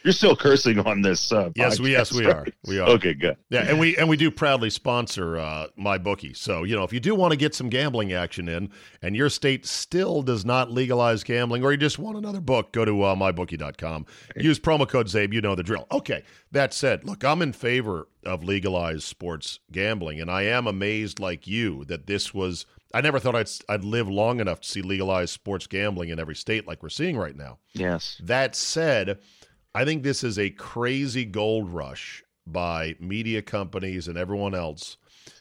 You're still cursing on this. Uh, Yes, we yes we right? are. We are. Okay, good. Yeah, and we and we do proudly sponsor uh, my bookie. So you know, if you do want to get some gambling action in, and your state still does not legalize gambling, or you just want another book, go to uh, mybookie.com. Use promo code CZABE. You know the drill. Okay. That said, look, I'm in favor of legalized sports gambling, and I am amazed, like you, that this was. I never thought I'd I'd live long enough to see legalized sports gambling in every state like we're seeing right now. Yes. That said, I think this is a crazy gold rush by media companies and everyone else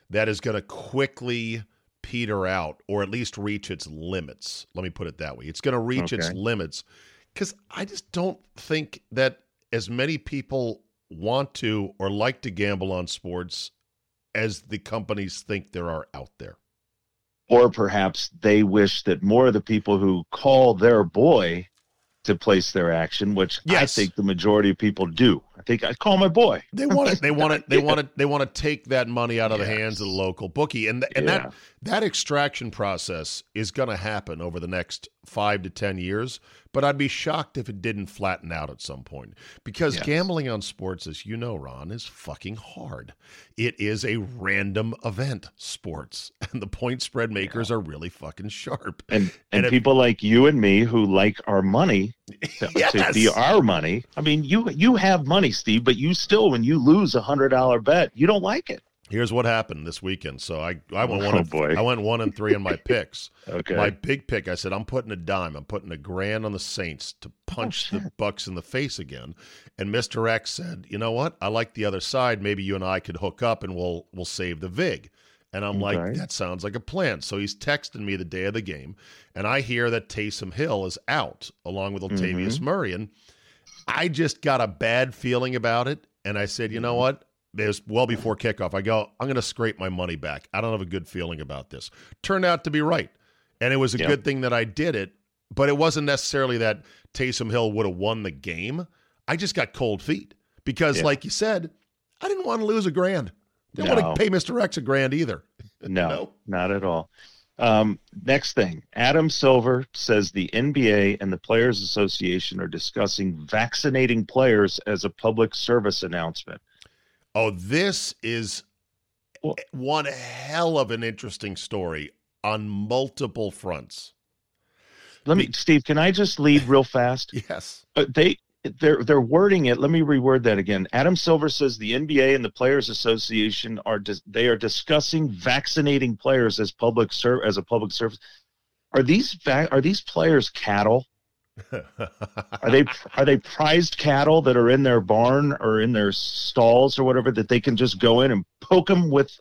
that is going to quickly peter out or at least reach its limits. Let me put it that way. It's going to reach its limits because I just don't think that as many people want to or like to gamble on sports as the companies think there are out there. Or perhaps they wish that more of the people who call their boy to place their action, which I think the majority of people do. I think I call my boy. They want it. They want it. They want it. They want to take that money out of the hands of the local bookie, and th- and Yeah. that that extraction process is going to happen over the next five to ten years. But I'd be shocked if it didn't flatten out at some point because Yes. gambling on sports, as you know, Ron, is fucking hard. It is a random event, sports, and the point spread makers are really fucking sharp. And and, And if- people like you and me who like our money to, to be our money. I mean, you you have money, Steve, but you still, when you lose a hundred dollar bet, you don't like it. Here's what happened this weekend. So I I went oh, one Oh, and, boy. I went one and three in my picks. Okay. My big pick, I said, I'm putting a dime. I'm putting a grand on the Saints to punch oh, the Bucs in the face again. And Mr. X said, you know what? I like the other side. Maybe you and I could hook up and we'll we'll save the vig. And I'm like, that sounds like a plan. So he's texting me the day of the game, and I hear that Taysom Hill is out along with Latavius mm-hmm. Murray. And I just got a bad feeling about it. And I said, you know what? It was well before kickoff. I go, I'm going to scrape my money back. I don't have a good feeling about this. Turned out to be right. And it was a good thing that I did it, but it wasn't necessarily that Taysom Hill would have won the game. I just got cold feet because, Yeah. like you said, I didn't want to lose a grand. Didn't No. want to pay Mr. X a grand either. No, No. not at all. Um, next thing, Adam Silver says the NBA and the Players Association are discussing vaccinating players as a public service announcement. Oh, this is Well- one hell of an interesting story on multiple fronts. Let me, Steve. Can I just lead real fast? Yes. Uh, they they're they're wording it. Let me reword that again. Adam Silver says the NBA and the Players Association are dis- they are discussing vaccinating players as public ser- as a public service. Are these va- are these players cattle? Are they are they prized cattle that are in their barn or in their stalls or whatever that they can just go in and poke them with,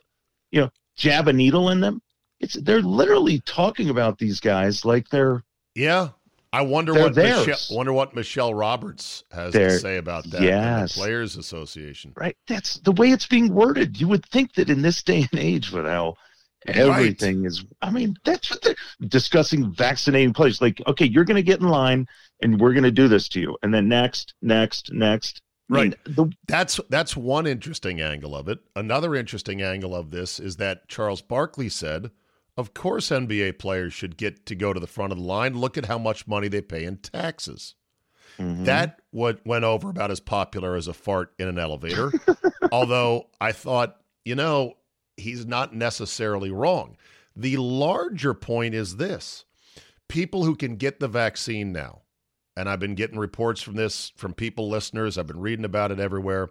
you know, jab a needle in them? It's they're literally talking about these guys like they're Yeah. I wonder They're what theirs. Michelle, wonder what Michelle Roberts has to They're- say about that. yes. Players Association. right. That's the way it's being worded. You would think that in this day and age, with how everything is, I mean, that's what they're discussing vaccinating players. Like, okay, you're going to get in line, and we're going to do this to you, and then next, next, next. I mean, Right. the That's that's one interesting angle of it. Another interesting angle of this is that Charles Barkley said, "Of course, NBA players should get to go to the front of the line. Look at how much money they pay in taxes." Mhm. That what went over about as popular as a fart in an elevator. Although I thought, you know, he's not necessarily wrong. The larger point is this people who can get the vaccine now, and I've been getting reports from this from people, listeners, I've been reading about it everywhere.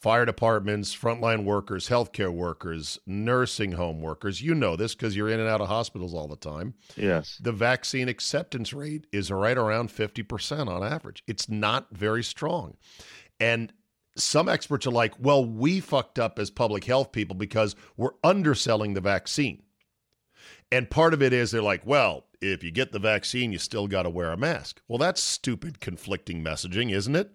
Fire departments, frontline workers, healthcare workers, nursing home workers. You know this because you're in and out of hospitals all the time yes, the vaccine acceptance rate is right around 50% on average. It's not very strong. And some experts are like, well, we fucked up as public health people because we're underselling the vaccine. And part of it is they're like, well, if you get the vaccine, you still got to wear a mask. Well, that's stupid conflicting messaging, isn't it?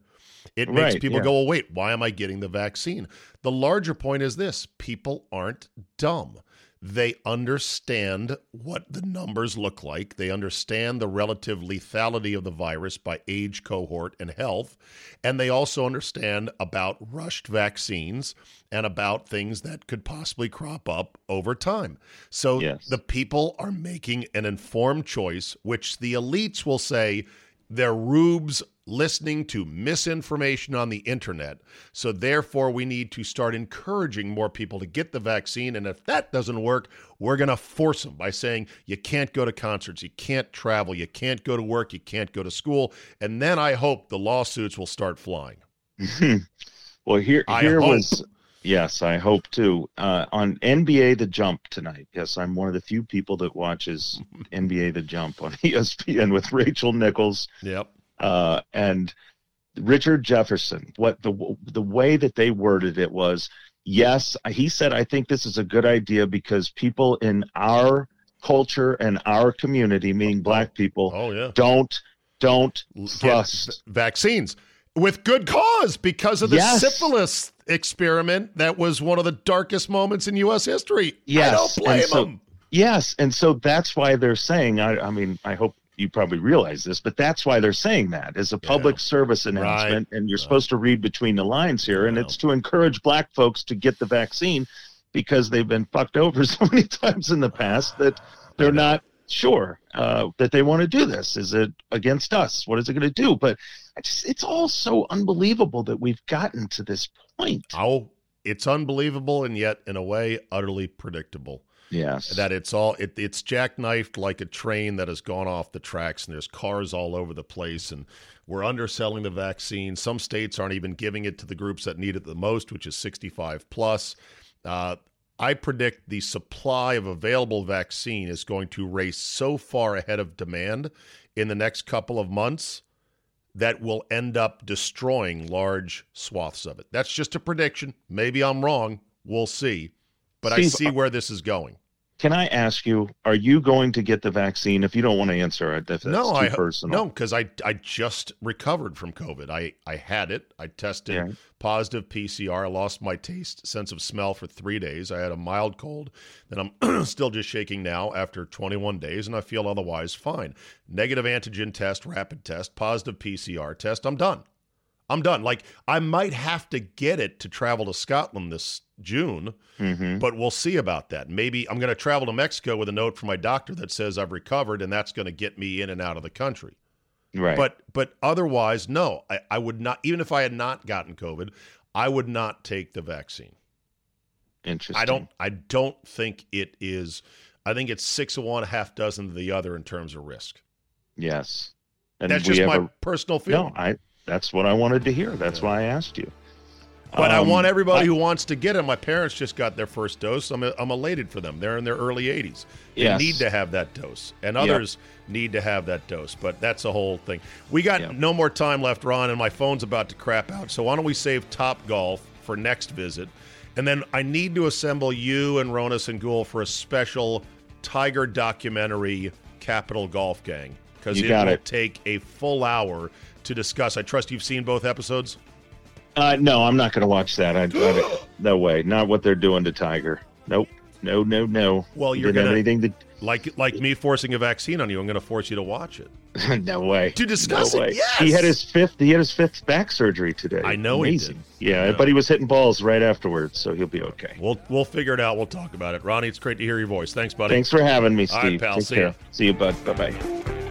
It makes Right, people yeah. go, well, wait, why am I getting the vaccine? The larger point is this people aren't dumb. they understand what the numbers look like. They understand the relative lethality of the virus by age cohort and health. And they also understand about rushed vaccines and about things that could possibly crop up over time. So Yes. the people are making an informed choice, which the elites will say they're rubes listening to misinformation on the internet. So, therefore, we need to start encouraging more people to get the vaccine. And if that doesn't work, we're going to force them by saying you can't go to concerts, you can't travel, you can't go to work, you can't go to school. And then I hope the lawsuits will start flying. well, here here was yes, I hope too. Uh, on NBA The Jump tonight. Yes, I'm one of the few people that watches NBA The Jump on ESPN with Rachel Nichols Yep. Uh, and Richard Jefferson. What the the way that they worded it was, yes, he said, I think this is a good idea because people in our culture and our community, meaning black people, Oh, yeah. don't don't trust. v- vaccines with good cause because of the Yes. syphilis experiment that was one of the darkest moments in U.S. history. I Yes, don't and blame so- them. Yes, and so that's why they're saying. I, I mean, I hope you probably realize this, but that's why they're saying that as a public service announcement, and you're supposed to read between the lines here, and Yeah. it's to encourage black folks to get the vaccine because they've been fucked over so many times in the past that they're not sure uh, that they want to do this. Is it against us? What is it going to do? But just, it's all so unbelievable that we've gotten to this point. Oh, it's unbelievable and yet, in a way, utterly predictable. Yes, That it's all it, it's jackknifed like a train that has gone off the tracks, and there's cars all over the place, and we're underselling the vaccine. Some states aren't even giving it to the groups that need it the most, which is 65 plus. Uh, I predict the supply of available vaccine is going to race so far ahead of demand in the next couple of months that will end up destroying large swaths of it. That's just a prediction. Maybe I'm wrong. We'll see. But I Steve, see where this is going. Can I ask you, are you going to get the vaccine? If you don't want to answer if that's no, too I personal. no, because I I just recovered from COVID. I I had it. I tested Yeah. positive PCR. I lost my taste, sense of smell for three days. I had a mild cold. Then I'm still just shaking now after 21 days, and I feel otherwise fine. Negative antigen test, rapid test, positive PCR test. I'm done. I'm done. Like I might have to get it to travel to Scotland this June, Mhm. but we'll see about that. Maybe I'm going to travel to Mexico with a note from my doctor that says I've recovered, and that's going to get me in and out of the country. Right. But but otherwise, no, I, I would not. Even if I had not gotten COVID, I would not take the vaccine. Interesting. I don't. I don't think it is. I think it's six of one, half dozen of the other in terms of risk. Yes. And That's just my a- personal feeling. No, I. That's what I wanted to hear. That's why I asked you. But I Um, want everybody I- who wants to get it. My parents just got their first dose. I'm, I'm elated for them. They're in their early 80s. They Yes. need to have that dose, and Yep. others need to have that dose. But that's the whole thing. We got Yep. no more time left, Ron, and my phone's about to crap out. So why don't we save Top Golf for next visit? And then I need to assemble you and Ronas and Gould for a special Tiger documentary, Capital Golf Gang, because it will it. take a full hour to discuss. I trust you've seen both episodes. Uh, no, I'm not going to watch that. I, I, no way. Not what they're doing to Tiger. Nope. No, no, no. Well, you're have gonna- anything Like like me forcing a vaccine on you, I'm going to force you to watch it. no way. To discuss no it, way. yes! He had his fifth. He had his fifth back surgery today. I know he did. Yeah, but he was hitting balls right afterwards, so he'll be okay. We'll we'll figure it out. We'll talk about it. Ronnie, it's great to hear your voice. Thanks, buddy. Thanks for having me, Steve. right, pal. Take See care. ya. See you, bud. Bye bye.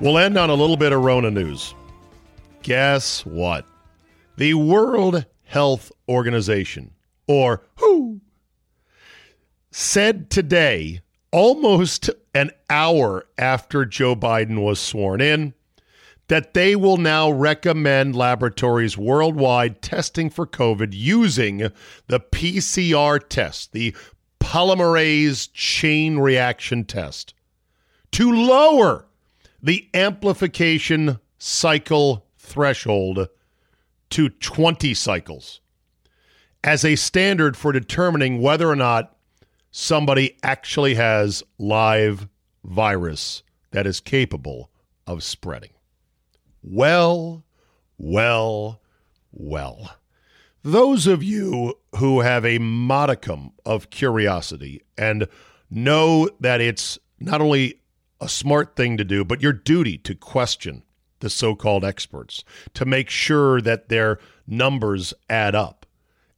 We'll end on a little bit of Rona news. Guess what? The World Health Organization, or WHO, said today, almost an hour after Joe Biden was sworn in, that they will now recommend laboratories worldwide testing for COVID using the PCR test, the polymerase chain reaction test, to lower the amplification cycle threshold to 20 cycles as a standard for determining whether or not somebody actually has live virus that is capable of spreading. Well, well, well. Those of you who have a modicum of curiosity and know that it's not only a smart thing to do, but your duty to question the so called experts to make sure that their numbers add up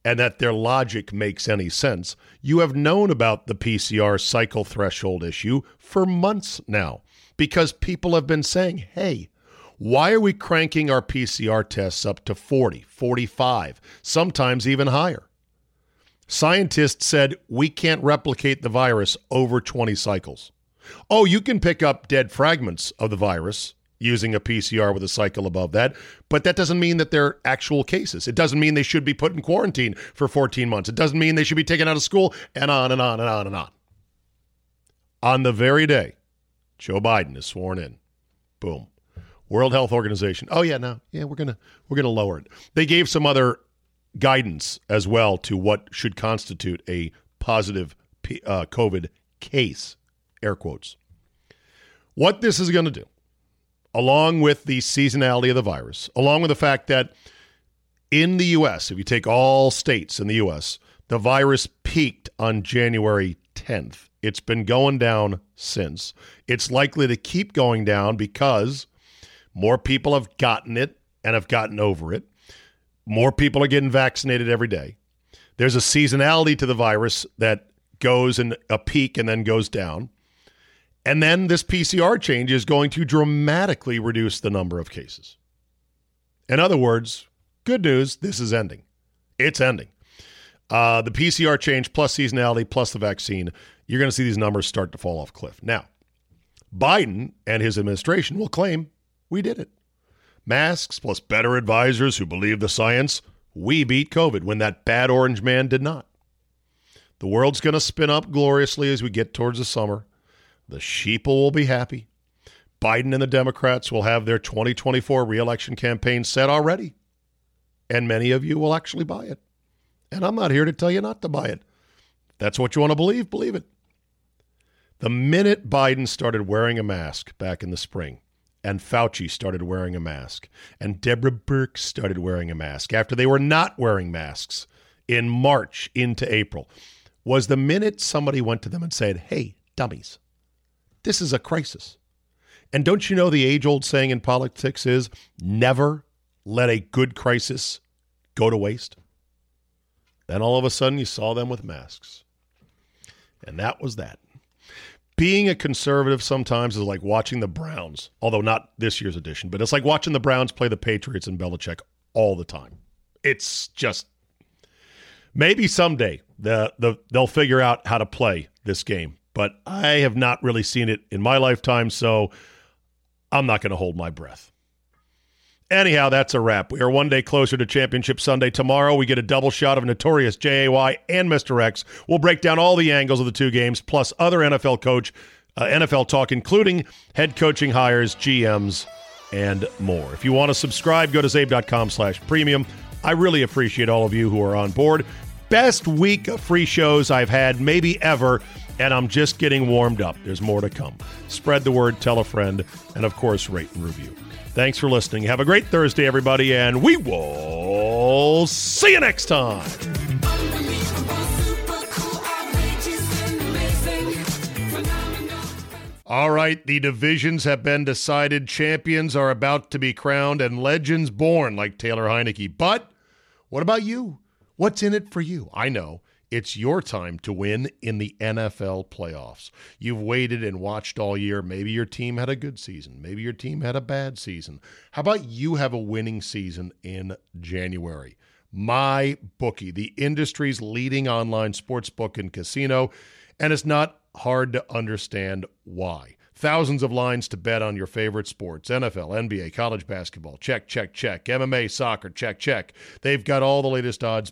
and that their logic makes any sense. You have known about the PCR cycle threshold issue for months now because people have been saying, hey, why are we cranking our PCR tests up to 40, 45, sometimes even higher? Scientists said we can't replicate the virus over 20 cycles. Oh, you can pick up dead fragments of the virus using a PCR with a cycle above that, but that doesn't mean that they're actual cases. It doesn't mean they should be put in quarantine for 14 months. It doesn't mean they should be taken out of school and on and on and on and on. On the very day Joe Biden is sworn in, boom. World Health Organization. Oh yeah, no, yeah, we're gonna we're gonna lower it. They gave some other guidance as well to what should constitute a positive uh, COVID case. Air quotes. What this is going to do, along with the seasonality of the virus, along with the fact that in the U.S., if you take all states in the U.S., the virus peaked on January 10th. It's been going down since. It's likely to keep going down because more people have gotten it and have gotten over it. More people are getting vaccinated every day. There's a seasonality to the virus that goes in a peak and then goes down. And then this PCR change is going to dramatically reduce the number of cases. In other words, good news, this is ending. It's ending. Uh, the PCR change plus seasonality plus the vaccine, you're going to see these numbers start to fall off cliff. Now, Biden and his administration will claim we did it. Masks plus better advisors who believe the science, we beat COVID when that bad orange man did not. The world's going to spin up gloriously as we get towards the summer. The sheeple will be happy. Biden and the Democrats will have their 2024 reelection campaign set already. And many of you will actually buy it. And I'm not here to tell you not to buy it. If that's what you want to believe, believe it. The minute Biden started wearing a mask back in the spring, and Fauci started wearing a mask, and Deborah Birx started wearing a mask after they were not wearing masks in March into April, was the minute somebody went to them and said, Hey, dummies, this is a crisis. And don't you know the age old saying in politics is never let a good crisis go to waste? Then all of a sudden you saw them with masks. And that was that being a conservative sometimes is like watching the Browns, although not this year's edition, but it's like watching the Browns play the Patriots and Belichick all the time. It's just maybe someday the, the they'll figure out how to play this game, but I have not really seen it in my lifetime, so I'm not going to hold my breath. Anyhow, that's a wrap. We are one day closer to Championship Sunday. Tomorrow, we get a double shot of Notorious JAY and Mr. X. We'll break down all the angles of the two games, plus other NFL coach, uh, NFL talk, including head coaching hires, GMs, and more. If you want to subscribe, go to czabe.com slash premium. I really appreciate all of you who are on board. Best week of free shows I've had, maybe ever, and I'm just getting warmed up. There's more to come. Spread the word, tell a friend, and of course, rate and review. Thanks for listening. Have a great Thursday, everybody, and we will see you next time. All right, the divisions have been decided. Champions are about to be crowned and legends born, like Taylor Heinicke. But what about you? What's in it for you? I know. It's your time to win in the NFL playoffs. You've waited and watched all year. Maybe your team had a good season. Maybe your team had a bad season. How about you have a winning season in January? My bookie, the industry's leading online sports book and casino, and it's not hard to understand why. Thousands of lines to bet on your favorite sports NFL, NBA, college basketball. Check, check, check. MMA, soccer. Check, check. They've got all the latest odds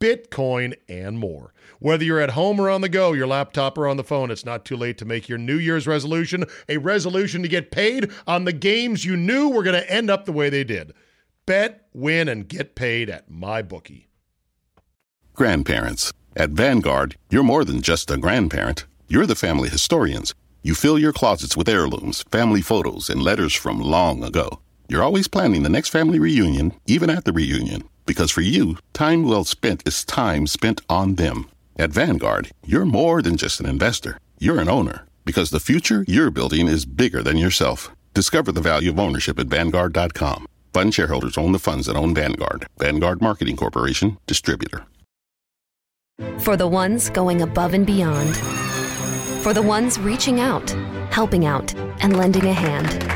Bitcoin, and more. Whether you're at home or on the go, your laptop or on the phone, it's not too late to make your New Year's resolution a resolution to get paid on the games you knew were going to end up the way they did. Bet, win, and get paid at MyBookie. Grandparents. At Vanguard, you're more than just a grandparent. You're the family historians. You fill your closets with heirlooms, family photos, and letters from long ago. You're always planning the next family reunion, even at the reunion. Because for you, time well spent is time spent on them. At Vanguard, you're more than just an investor. You're an owner. Because the future you're building is bigger than yourself. Discover the value of ownership at Vanguard.com. Fund shareholders own the funds that own Vanguard. Vanguard Marketing Corporation, distributor. For the ones going above and beyond. For the ones reaching out, helping out, and lending a hand.